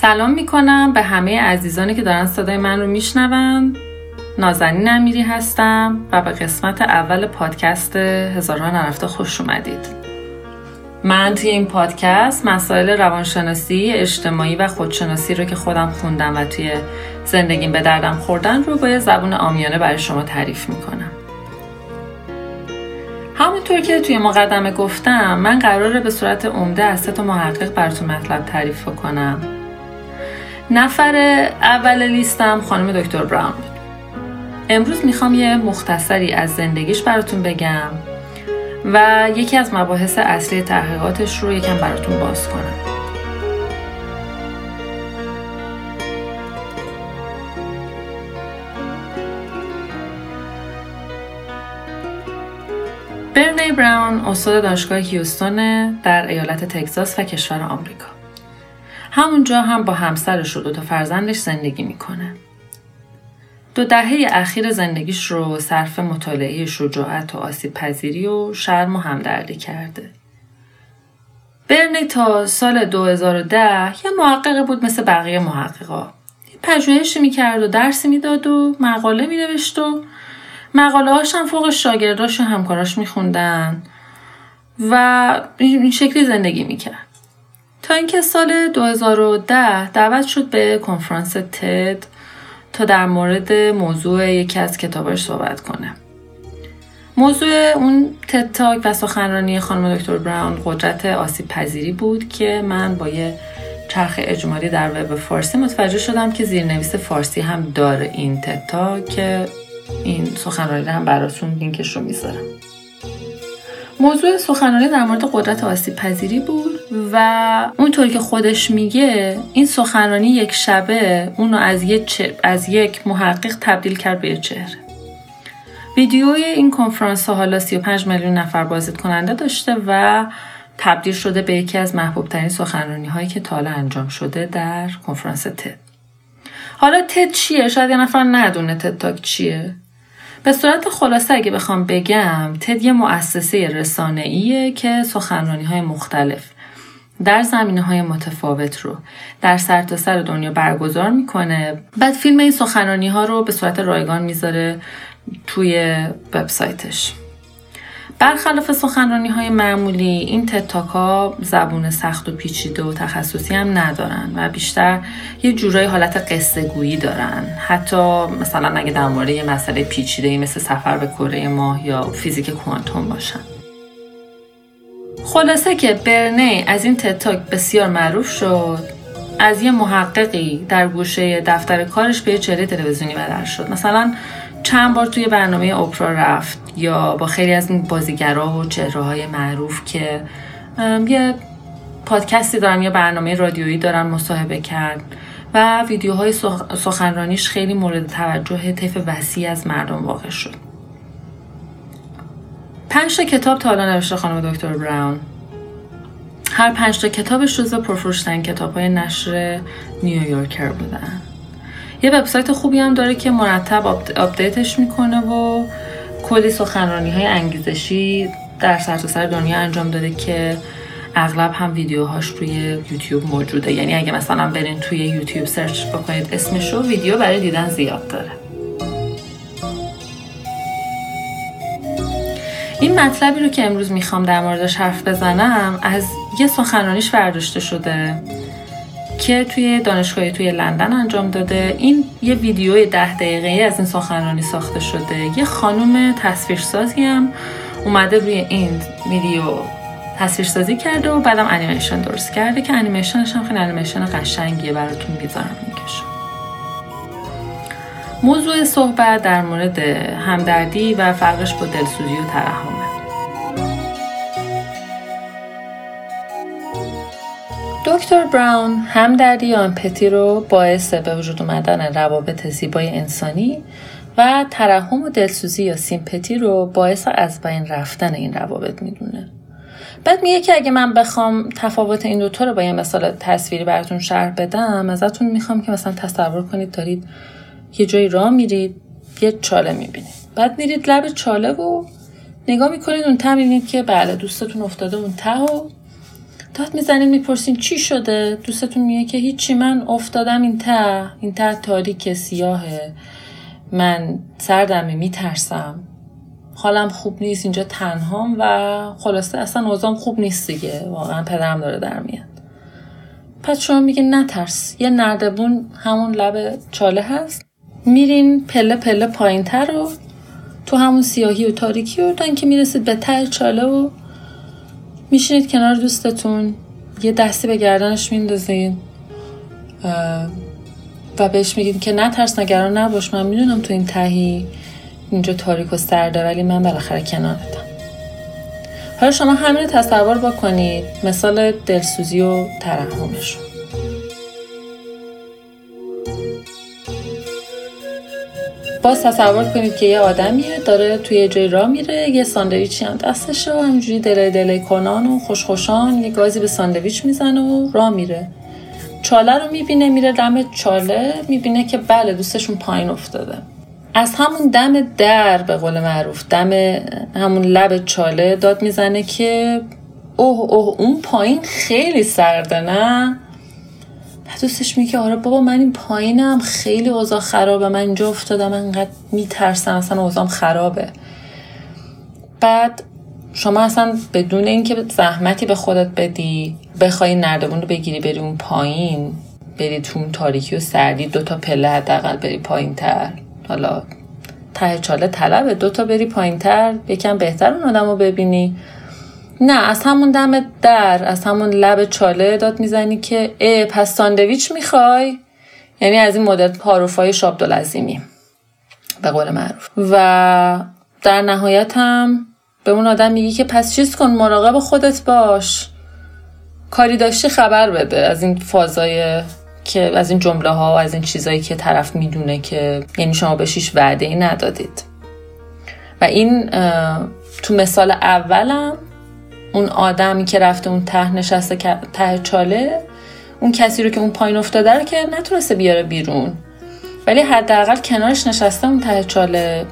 سلام می‌کنم به همه عزیزانی که دارن صدای من رو میشنون. نازنین امیری هستم و به قسمت اول پادکست هزارها نرفته خوش اومدید. من توی این پادکست مسائل روانشناسی اجتماعی و خودشناسی رو که خودم خوندم و توی زندگیم به دردم خوردن رو با یه زبون آمیانه برای شما تعریف می‌کنم. همونطور که توی مقدمه گفتم من قراره به صورت عمده از تا محقق براتون مطلب تعریف کنم نفر اول لیستم خانم دکتر براون بود. امروز می‌خوام یه مختصری از زندگیش براتون بگم و یکی از مباحث اصلی تحقیقاتش رو یکم براتون باز کنم. برنی براون استاد دانشگاه هیوستون در ایالت تگزاس و کشور آمریکا. همونجا هم با همسرش و دو تا فرزندش زندگی می‌کنه. دو دهه اخیر زندگیش رو صرف مطالعه شجاعت و آسیب پذیری و شرم و همدردی کرده. برنی تا سال 2010 یه محقق بود مثل بقیه محققا. پژوهشی می‌کرد و درسی می‌داد و مقاله مینوشت و مقاله هاش هم فوق شاگرداش و همکاراش میخوندن و این شکلی زندگی می‌کرد. تا اینکه سال 2010 دعوت شد به کنفرانس تد تا در مورد موضوع یکی از کتاباش صحبت کنه. موضوع اون تد تاک و سخنرانی خانم دکتر براون قدرت آسیب پذیری بود که من با یه چرخ اجمالی در وب فارسی متوجه شدم که زیرنویس فارسی هم داره این تد تاک که این سخنرانی هم براتون لینکش رو می‌ذارم. موضوع سخنرانی در مورد قدرت آسیب پذیری بود و اونطور که خودش میگه این سخنرانی یک شبه اونو از, از یک محقق تبدیل کرد به چهره. ویدیوی این کنفرانس حالا 35 میلیون نفر بازدید کننده داشته و تبدیل شده به یکی از محبوب ترین سخنرانی هایی که تا انجام شده در کنفرانس تد. حالا تد چیه؟ شاید یه نفر ندونه تد تاک چیه. به صورت خلاصه اگه بخوام بگم تد یه مؤسسه رسانه‌ایه که سخنرانی های مختلف در زمینه های متفاوت رو در سرتاسر سر دنیا برگزار می‌کنه. بعد فیلم این سخنرانی ها رو به صورت رایگان می‌ذاره توی وبسایتش. برخلاف سخنرانی های معمولی این تتاک ها زبون سخت و پیچیده و تخصصی هم ندارن و بیشتر یه جورای حالت قصه گویی دارن. حتی مثلا اگه در مورد یه مسئله پیچیده مثل سفر به کره ماه یا فیزیک کوانتوم باشن. خلاصه که برنی از این تتاک بسیار معروف شد. از یه محققی در گوشه دفتر کارش به یه چهره تلویزیونی بدل شد. مثلا چند بار توی برنامه اپرا رفت یا با خیلی از این بازیگرا و چهره های معروف که یه پادکستی دارن یا برنامه رادیویی دارن مصاحبه کرد و ویدیوهای سخنرانیش خیلی مورد توجه طیف وسیع از مردم واقع شد. پنج تا کتاب تا حالا نوشته خانم دکتر براون. هر پنج تا کتابش جزو پرفروشترین کتاب های نشر نیویورکر بودن. یه وبسایت خوبی هم داره که مرتب آپدیتش می‌کنه و کلی سخنرانی های انگیزشی در سرتاسر سر دنیا انجام داده که اغلب هم ویدیوهاش روی یوتیوب موجوده. یعنی اگه مثلا برین توی یوتیوب سرچ بکنید اسمشو ویدیو برای دیدن زیاد داره. این مطلبی رو که امروز می‌خوام در موردش حرف بزنم از یه سخنرانیش برداشته شده. که توی دانشگاهی توی لندن انجام داده. این یه ویدیوی ده دقیقه از این سخنرانی ساخته شده. یه خانوم تصویرسازی هم اومده روی این ویدیو تصویرسازی کرده و بعدم انیمیشن درست کرده که انیمیشنش هم خیلی انیمیشن قشنگیه براتون می‌ذارم می‌کشم موضوع صحبت در مورد همدردی و فرقش با دلسوزی و ترحمه دکتر براون همدردی یا امپتی رو باعث به وجود اومدن روابط زیبای انسانی و ترحم و دلسوزی یا سیمپتی رو باعث از بین رفتن این روابط می‌دونه. بعد میگه که اگه من بخوام تفاوت این دوتا رو با یه مثال تصویری براتون شرح بدم ازتون می‌خوام که مثلا تصور کنید دارید یه جایی راه میرید یه چاله می‌بینید. بعد میرید لب چاله و نگاه می‌کنید اون ته که بله دوستتون افتاده اون ته و داد می‌زنین می‌پرسین چی شده؟ دوستتون میگه که هیچی من افتادم این ته. این ته تاریک سیاهه. من سردمه میترسم. حالم خوب نیست اینجا تنهام و خلاصه اصلا اوضاعم خوب نیست دیگه. واقعا پدرم داره در میاد. پس شما میگه نترس. یه نردبون همون لب چاله هست. میرین پله پله پایین تر رو تو همون سیاهی و تاریکی رو تا که می‌رسید به ته چاله و میشینید کنار دوستتون یه دستی به گردنش میندازین و بهش میگید که نترس نگران نباش من می‌دونم تو این تهی اینجا تاریک و سرده ولی من بالاخره کنارتم. حالا شما همین تصور بکنید مثال دلسوزی و ترحمشون باز تصور کنید که یه آدمیه داره توی جای راه میره یه ساندویچی هم دستشه و همجوری دله دله کنان و خوشخوشان یه گازی به ساندویچ می‌زنه و راه میره. چاله رو می‌بینه میره دم چاله می‌بینه که بله دوستشون پایین افتاده. از همون دم در به قول معروف دم همون لب چاله داد می‌زنه که اوه اوه اون پایین خیلی سرده نه؟ بعد دوستش میگه آره بابا من این پایینم خیلی اوضاع خرابه. من اینجا افتادم انقدر میترسم. اصلا اوضاعم خرابه. بعد شما اصلا بدون اینکه زحمتی به خودت بدی بخوای نردبون رو بگیری بری اون پایین بری تو اون تاریکی و سردی دو تا پله حداقل بری پایین تر حالا ته چاله طلبه. دو تا بری پایین تر یکم بهتر اون آدم رو ببینی. نه از همون دم در از همون لب چاله داد می‌زنی که اه پس ساندویچ می‌خوای؟ یعنی از این مدل پاروفای شاب دلزیمی به قول معروف. و در نهایت هم به اون آدم میگی که پس چیز کن مراقب خودت باش. کاری داشتی خبر بده. از این فازای که از این جمله ها و از این چیزایی که طرف می‌دونه که یعنی شما بهش وعده ای ندادید. و این تو مثال اولم اون آدمی که رفته اون ته نشسته ته چاله اون کسی رو که اون پایین افتاده رو که نتونسته بیاره بیرون. ولی حداقل کنارش نشسته اون ته چاله.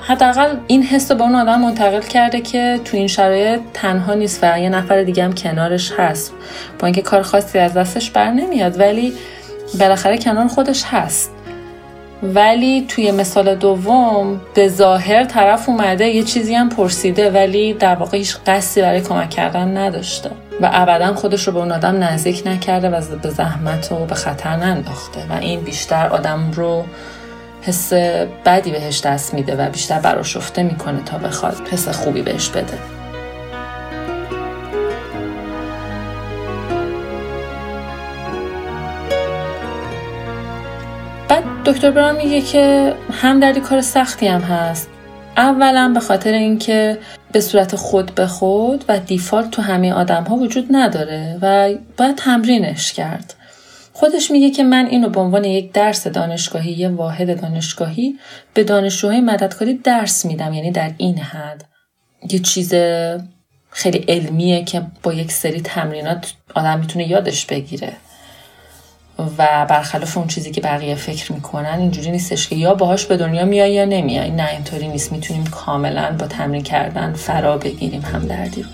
حداقل این حس رو به اون آدم منتقل کرده که تو این شرایط تنها نیست و یه نفر دیگه هم کنارش هست. با اینکه کار خاصی از دستش بر نمیاد ولی بالاخره کنار خودش هست. ولی توی مثال دوم به ظاهر طرف اومده یه چیزی هم پرسیده ولی در واقع هیچ قصدی برای کمک کردن نداشته. و ابدا خودش رو به اون آدم نزدیک نکرده و به زحمت و به خطر ننداخته. و این بیشتر آدم رو حس بدی بهش دست میده و بیشتر براشفته می‌کنه تا بخواد حس خوبی بهش بده. دکتر بران میگه که همدردی کار سختی هم هست. اولا به خاطر اینکه به صورت خود به خود و دیفالت تو همه آدم ها وجود نداره و باید تمرینش کرد. خودش میگه که من اینو به عنوان یک درس دانشگاهی یه واحد دانشگاهی به دانشجوهای مددکاری درس میدم یعنی در این حد. یه چیز خیلی علمیه که با یک سری تمرینات آدم می‌تونه یادش بگیره. و برخلاف اون چیزی که بقیه فکر می‌کنن اینجوری نیستش که یا باهاش به دنیا میای یا نمیای. نه اینطوری نیست. می‌تونیم کاملا با تمرین کردن فرا بگیریم هم دردی رو.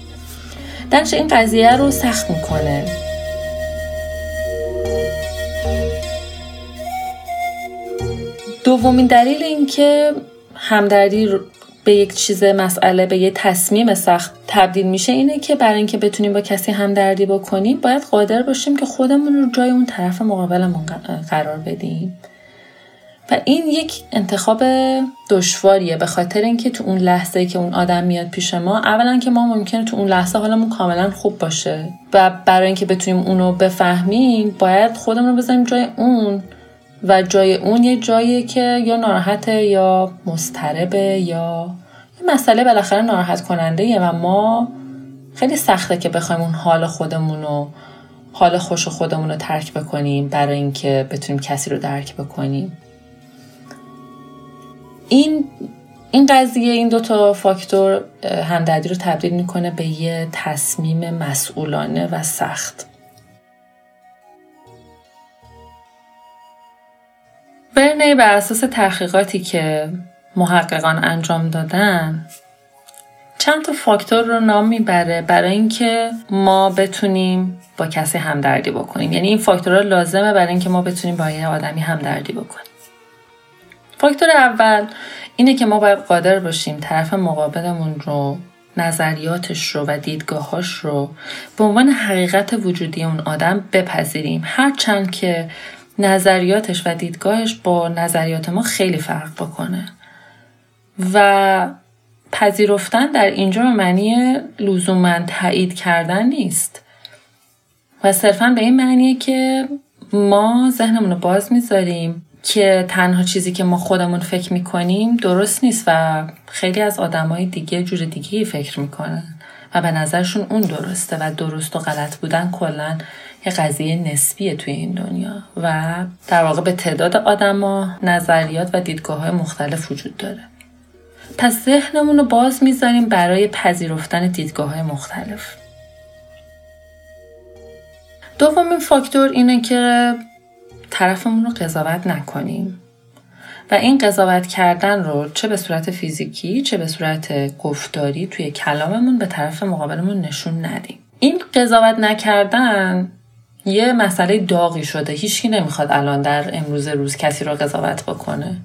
درش این قضیه رو سخت می‌کنه. دومین دلیل این که همدردی به یک چیز مسئله به یه تصمیم سخت تبدیل میشه اینه که برای اینکه بتونیم با کسی همدردی بکنیم باید قادر باشیم که خودمون رو جای اون طرف مقابلمون قرار بدیم. و این یک انتخاب دشواریه به خاطر اینکه تو اون لحظه که اون آدم میاد پیش ما اولا که ما ممکنه تو اون لحظه حالمون کاملا خوب باشه. و برای اینکه بتونیم اونو بفهمیم باید خودمون رو بذاریم جای اون و جای اون یه جایی که یا ناراحته یا مستربه یا یه مسئله بالاخره ناراحت کننده و ما خیلی سخته که بخوایم اون حال خودمون رو حال خوش خودمون رو ترک بکنیم برای اینکه بتونیم کسی رو درک بکنیم. این این قضیه این دوتا فاکتور همدردی رو تبدیل می‌کنه به یه تصمیم مسئولانه و سخت. برنی بر اساس تحقیقاتی که محققان انجام دادن چند تا فاکتور رو نام می‌بره برای اینکه ما بتونیم با کسی همدردی بکنیم. یعنی این فاکتورها لازمه برای اینکه ما بتونیم با یه آدمی همدردی بکنیم. فاکتور اول اینه که ما باید قادر باشیم طرف مقابلمون رو نظریاتش رو و دیدگاهاش رو به عنوان حقیقت وجودی اون آدم بپذیریم. هرچند که نظریاتش و دیدگاهش با نظریات ما خیلی فرق بکنه. و پذیرفتن در اینجا به معنی لزوما تایید کردن نیست. و صرفا به این معنیه که ما ذهنمون رو باز می‌ذاریم که تنها چیزی که ما خودمون فکر می‌کنیم درست نیست و خیلی از آدمای دیگه جور دیگه فکر می‌کنن و به نظرشون اون درسته و درست و غلط بودن کلا یه قضیه نسبیه توی این دنیا و در واقع به تعداد آدما نظریات و دیدگاه های مختلف وجود داره. پس ذهنمون رو باز می‌ذاریم برای پذیرفتن دیدگاه های مختلف. دومین فاکتور اینه که طرفمون رو قضاوت نکنیم. و این قضاوت کردن رو چه به صورت فیزیکی چه به صورت گفتاری توی کلاممون به طرف مقابلمون نشون ندیم. این قضاوت نکردن یه مسئله داغی شده. هیچکی نمی‌خواد الان در امروز روز کسی رو قضاوت بکنه.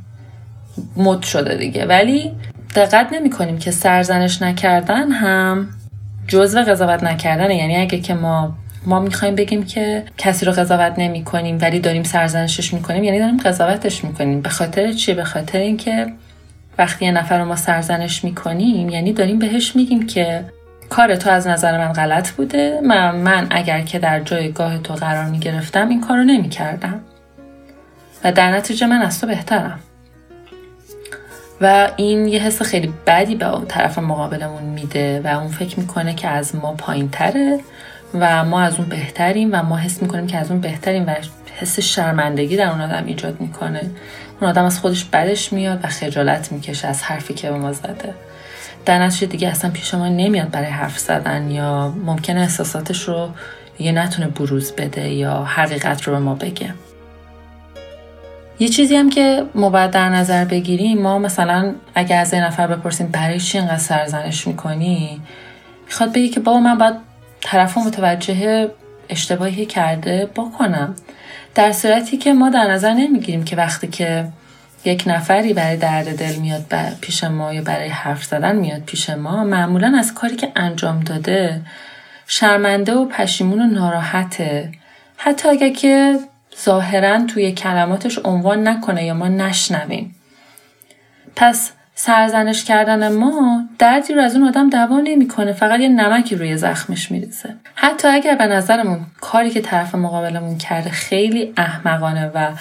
مد شده دیگه. ولی دقت نمی کنیم که سرزنش نکردن هم جزو قضاوت نکردنه. یعنی اگه که ما ما می‌خوایم بگیم که کسی رو قضاوت نمی کنیم ولی داریم سرزنشش می‌کنیم یعنی داریم قضاوتش می‌کنیم. به خاطر چیه به خاطر اینکه وقتی یه نفر رو ما سرزنش می‌کنیم یعنی داریم بهش میگیم که کار تو از نظر من غلط بوده. من, من اگر که در جایگاه تو قرار می‌گرفتم این کار رو نمی‌کردم. و در نتیجه من از تو بهترم. و این یه حس خیلی بدی به طرف مقابلمون میده و اون فکر می‌کنه که از ما پایین تره و ما از اون بهتریم و ما حس می‌کنیم که از اون بهتریم و حس شرمندگی در اون آدم ایجاد می‌کنه. اون آدم از خودش بدش میاد و خجالت می‌کشه از حرفی که به ما زده. در نتیجه دیگه اصلا پیش ما نمیاد برای حرف زدن یا ممکنه احساساتش رو دیگه نتونه بروز بده یا حقیقت رو به ما بگه. یه چیزی هم که ما باید در نظر بگیریم ما مثلا اگه از یه نفر بپرسیم برای چی اینقدر سرزنش می‌کنی می‌خواد بگی که بابا من باید طرف متوجه اشتباهی کرده بکنم. در صورتی که ما در نظر نمی‌گیریم که وقتی که یک نفری برای درد دل میاد پیش ما یا برای حرف زدن میاد پیش ما معمولا از کاری که انجام داده شرمنده و پشیمون و ناراحته. حتی اگر که ظاهرا توی کلماتش عنوان نکنه یا ما نشنویم. پس سرزنش کردن ما دردی رو از اون آدم دوا نمی‌کنه فقط یه نمکی روی زخمش میریزه. حتی اگر به نظرمون کاری که طرف مقابلمون کرده خیلی احمقانه و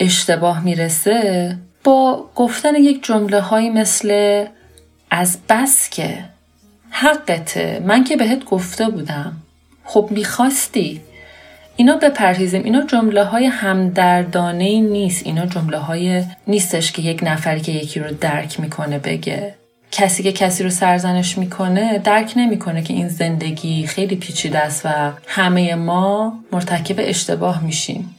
اشتباه می‌رسه با گفتن یک جمله هایی مثل از بس که حقته من که بهت گفته بودم. خب می‌خواستی. اینا بپرهیزیم. اینا جمله های همدردانه نیست. اینا جمله های نیستش که یک نفری که یکی رو درک می‌کنه بگه. کسی که کسی رو سرزنش می‌کنه درک نمی‌کنه که این زندگی خیلی پیچیده است و همه ما مرتکب اشتباه میشیم.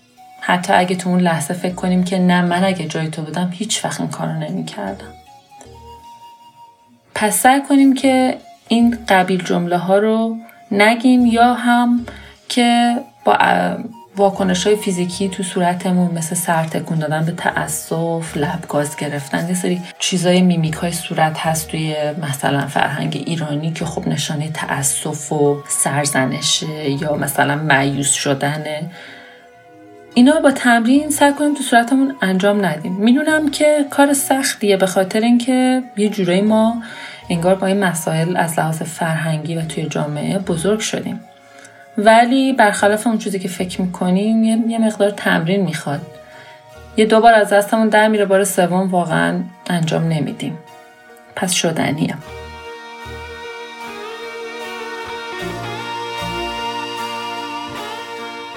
حتی اگه تو اون لحظه فکر کنیم که نه من اگه جای تو بودم هیچ وقت این کارو نمی‌کردم. پس سعی کنیم که این قبیل جمله ها رو نگیم یا هم که با واکنش های فیزیکی تو صورتمون مثل سرتکون دادن به تأسف لب گاز گرفتن یه سری چیزای میمیک های صورت هست توی مثلا فرهنگ ایرانی که خب نشانه تأسف و سرزنشه یا مثلا معیوس شدنه اینا با تمرین سعی کنیم تو صورتمون انجام ندیم. می‌دونم که کار سختیه به خاطر اینکه یه جورایی ما انگار با این مسائل از لحاظ فرهنگی و توی جامعه بزرگ شدیم. ولی برخلاف اون چیزی که فکر می‌کنیم یه مقدار تمرین می‌خواد. یه دوبار از دستمون در میره بار سوم واقعا انجام نمیدیم. پس شدنیه.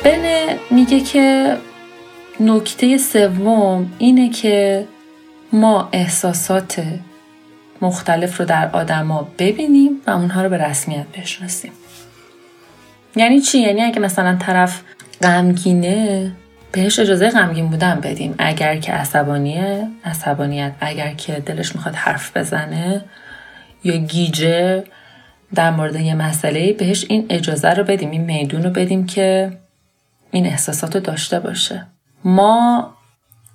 بنه میگه که نکته سوم اینه که ما احساسات مختلف رو در آدما ببینیم و اونها رو به رسمیت بشناسیم. یعنی چی؟ یعنی اگه مثلا طرف غمگینه بهش اجازه غمگین بودن بدیم. اگر که عصبانیه عصبانیت اگر که دلش می‌خواد حرف بزنه یا گیجه در مورد یه مسئله بهش این اجازه رو بدیم این میدون رو بدیم که این احساسات رو داشته باشه. ما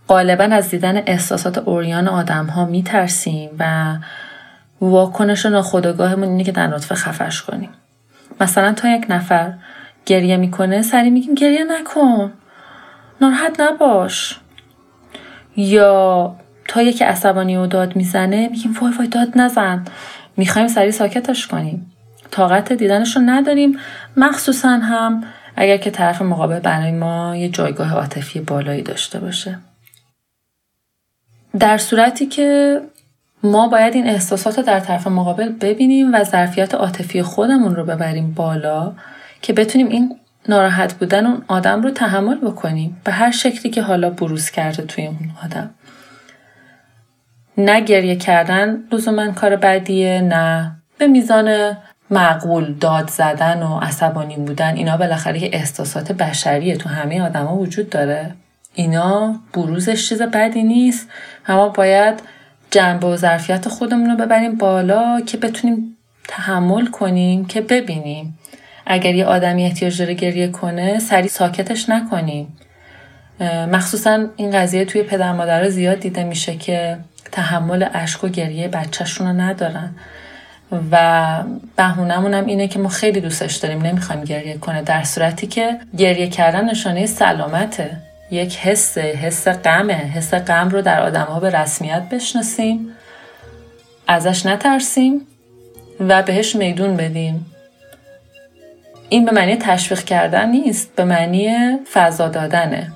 غالبا از دیدن احساسات اوریان آدم ها میترسیم و واکنش ناخودآگاهمون اینه که در نطفه خفش کنیم. مثلا تا یک نفر گریه می‌کنه سری میگیم گریه نکن. ناراحت نباش. یا تا یکی عصبانی و داد می‌زنه میگیم وای وای داد نزن. می‌خوایم سریع ساکتش کنیم. طاقت دیدنش رو نداریم. مخصوصا هم اگر که طرف مقابل برای ما یه جایگاه عاطفی بالایی داشته باشه. در صورتی که ما باید این احساسات رو در طرف مقابل ببینیم و ظرفیت عاطفی خودمون رو ببریم بالا که بتونیم این ناراحت بودن اون آدم رو تحمل بکنیم به هر شکلی که حالا بروز کرده توی اون آدم. نه گریه کردن لزوما کار بدیه نه به میزان معقول داد زدن و عصبانی بودن اینا بالاخره که احساسات بشریه تو همه آدما وجود داره. اینا بروزش چیز بدی نیست. اما باید جنبه و ظرفیت خودمون رو ببریم بالا که بتونیم تحمل کنیم که ببینیم. اگر یه آدمی احتیاج داره گریه کنه سریع ساکتش نکنیم. مخصوصا این قضیه توی پدر مادر زیاد دیده میشه که تحمل اشک و گریه بچهشون رو ندارن. و بهونمون هم اینه که ما خیلی دوستش داریم نمی‌خوایم گریه کنه در صورتی که گریه کردن نشانه سلامته. یک حس حس غمه حس غم رو در آدم ها به رسمیت بشناسیم ازش نترسیم و بهش میدون بدیم. این به معنی تشویق کردن نیست به معنی فضا دادنه.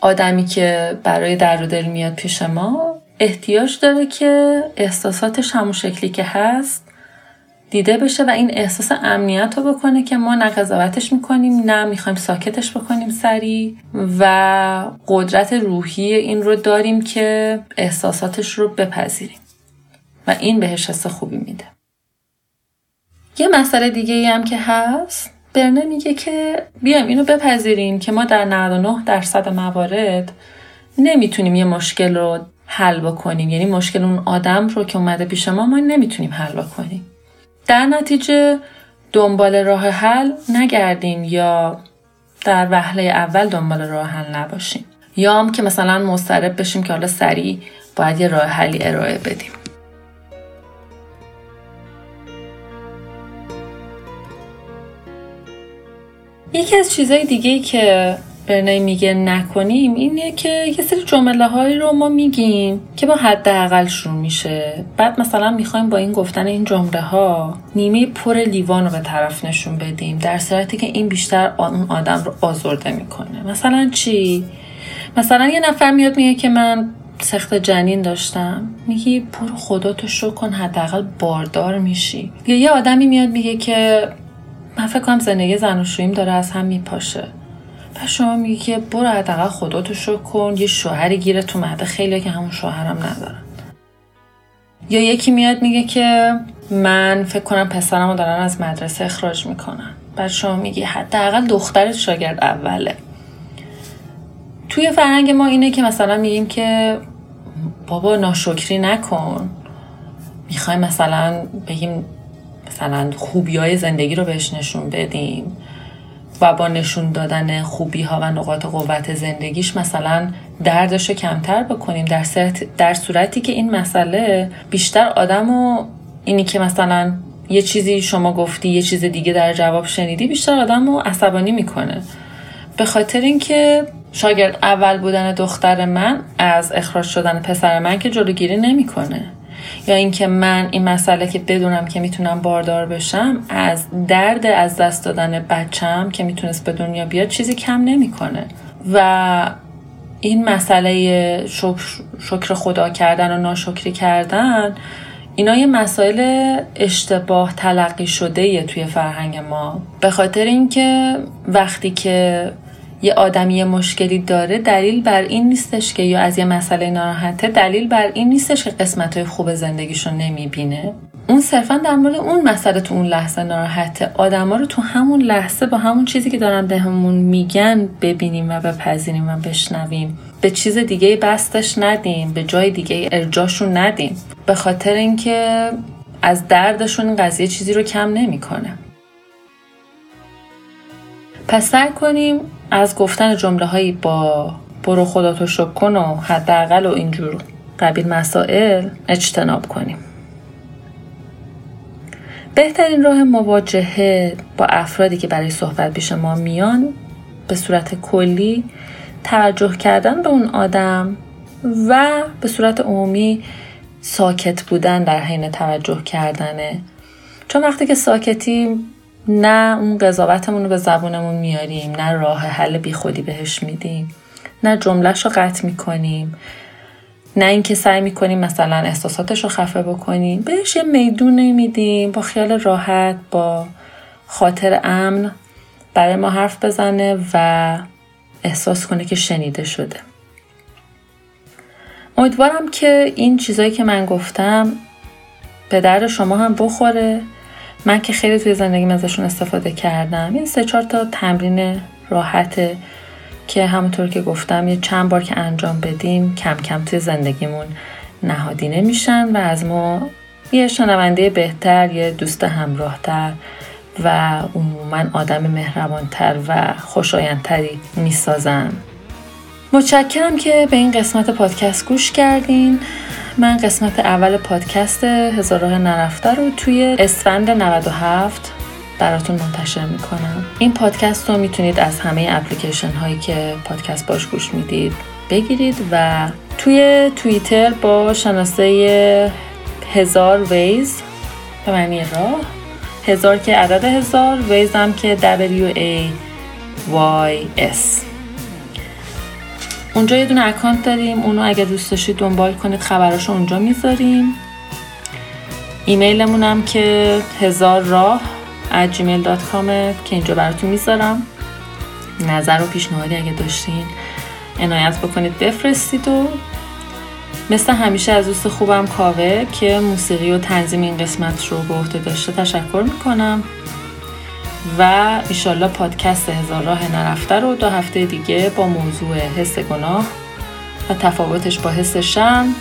آدمی که برای در دل میاد پیش ما احتیاج داره که احساساتش همون شکلی که هست دیده بشه و این احساس امنیت رو بکنه که ما نه قضاوتش می‌کنیم نه می‌خوایم ساکتش بکنیم سریع و قدرت روحی این رو داریم که احساساتش رو بپذیریم و این بهش حس خوبی میده. یه مسئله دیگه ای هم که هست برنه میگه که بیایم اینو بپذیریم که ما در 99 درصد موارد نمی‌تونیم یه مشکل رو حل بکنیم. یعنی مشکل اون آدم رو که اومده پیش ما ما نمی‌تونیم حل بکنیم. در نتیجه دنبال راه حل نگردیم یا در وهله اول دنبال راه حل نباشیم. یا هم که مثلا مضطرب بشیم که حالا سریع باید یه راه حلی ارائه بدیم. یکی از چیزهای دیگه که برنی میگه نکنیم اینه که یه سری جمله هایی رو ما میگیم که با حداقل شروع میشه. بعد مثلا می‌خوایم با این گفتن این جمله ها نیمه پر لیوان رو به طرف نشون بدیم در صورتی که این بیشتر اون آدم رو آزرده می‌کنه. مثلا چی؟ مثلا یه نفر میاد میگه که من سخت جنین داشتم. میگی برو خدا تو شو کن حداقل باردار میشی. یا یه آدمی میاد میگه که من فکر کنم زندگی زن و داره از هم میپاشه. شما میگی که برو حداقل خداتو شو کن. یه شوهری گیره تو مده خیلی که همون شوهرم ندارن. یا یکی میاد میگه که من فکر کنم پسرمو دارن از مدرسه اخراج می‌کنن. بعد شما میگی حداقل دخترت شاگرد اوله. توی فرهنگ ما اینه که مثلا میگیم که بابا ناشکری نکن. می‌خوایم مثلا بگیم مثلا خوبی های زندگی رو بهش نشون بدیم. و با نشون دادن خوبی ها و نقاط قوت زندگیش مثلا دردش رو کمتر بکنیم. در, در صورتی که این مسئله بیشتر آدم و اینی که مثلا یه چیزی شما گفتی یه چیز دیگه در جواب شنیدی بیشتر آدم رو عصبانی می‌کنه. به خاطر اینکه شاگرد اول بودن دختر من از اخراج شدن پسر من که جلوگیری نمی‌کنه. یا اینکه من این مسئله که بدونم که می‌تونم باردار بشم از درد از دست دادن بچم که می‌تونست به دنیا بیاد چیزی کم نمی‌کنه. و این مسئله شکر, شکر خدا کردن و ناشکری کردن اینا یه مسائل اشتباه تلقی شده توی فرهنگ ما. به خاطر اینکه وقتی که یه آدمی مشکلی داره دلیل بر این نیستش که یا از یه مسئله ناراحته دلیل بر این نیستش که قسمت های خوب زندگیشو نمی‌بینه. اون صرفا در مورد اون مسئله تو اون لحظه ناراحته. آدما رو تو همون لحظه با همون چیزی که دارن بهمون میگن ببینیم و بپذیریم و بشنویم. به چیز دیگه بستش ندیم به جای دیگه ارجاشون ندیم. به خاطر اینکه از دردشون این قضیه چیزی رو کم نمی‌کنه. پس سعی کنیم از گفتن جمله هایی با برو خدا تو شک کن و حداقل و اینجور قبیل مسائل اجتناب کنیم. بهترین راه مواجهه با افرادی که برای صحبت پیش ما میان به صورت کلی توجه کردن به اون آدم و به صورت عمومی ساکت بودن در حین توجه کردنه. چون وقتی که ساکتیم نه اون قضاوتمون رو به زبونمون میاریم نه راه حل بیخودی بهش میدیم نه جملهش رو قطع می‌کنیم نه اینکه سعی می‌کنیم مثلا احساساتش رو خفه بکنیم بهش یه میدون میدیم با خیال راحت با خاطر امن برای ما حرف بزنه و احساس کنه که شنیده شده. امیدوارم که این چیزایی که من گفتم به درد شما هم بخوره. من که خیلی توی زندگی ازشون استفاده کردم. این سه چهار تا تمرین راحته که همونطور که گفتم یه چند بار که انجام بدیم کم کم توی زندگیمون نهادینه میشن و از ما یه شنونده بهتر یه دوست همراهتر و عموما آدم مهربانتر و خوشایندتری می‌سازن. متشکرم که به این قسمت پادکست گوش کردین. من قسمت اول پادکست هزار راه نرفته رو توی اسفند 97 براتون منتشر می‌کنم. این پادکست رو می‌تونید از همه اپلیکیشن هایی که پادکست باش گوش می‌دید بگیرید و توی توییتر با شناسه هزار ویز به معنی راه هزار که عدد هزار ویز هم که W A Y S. اونجا یه دونه اکانت داریم. اونو اگه دوست داشتید دنبال کنید خبراشو اونجا می‌ذاریم. ایمیلمون هم که هزار راه at gmail.com که اینجا براتون می‌ذارم. نظر و پیشنهادی اگه داشتین عنایت بکنید بفرستید و مثل همیشه از دوست خوبم کاوه که موسیقی و تنظیم این قسمت رو به عهده داشته تشکر می‌کنم. و ایشالله پادکست هزار راه نرفته رو دو هفته دیگه با موضوع حس گناه و تفاوتش با حس شم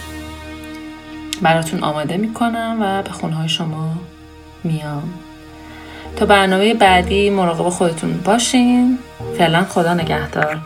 براتون آماده می‌کنم و به خونهای شما میام. تا برنامه بعدی مراقب خودتون باشین. فعلا خدا نگهدار.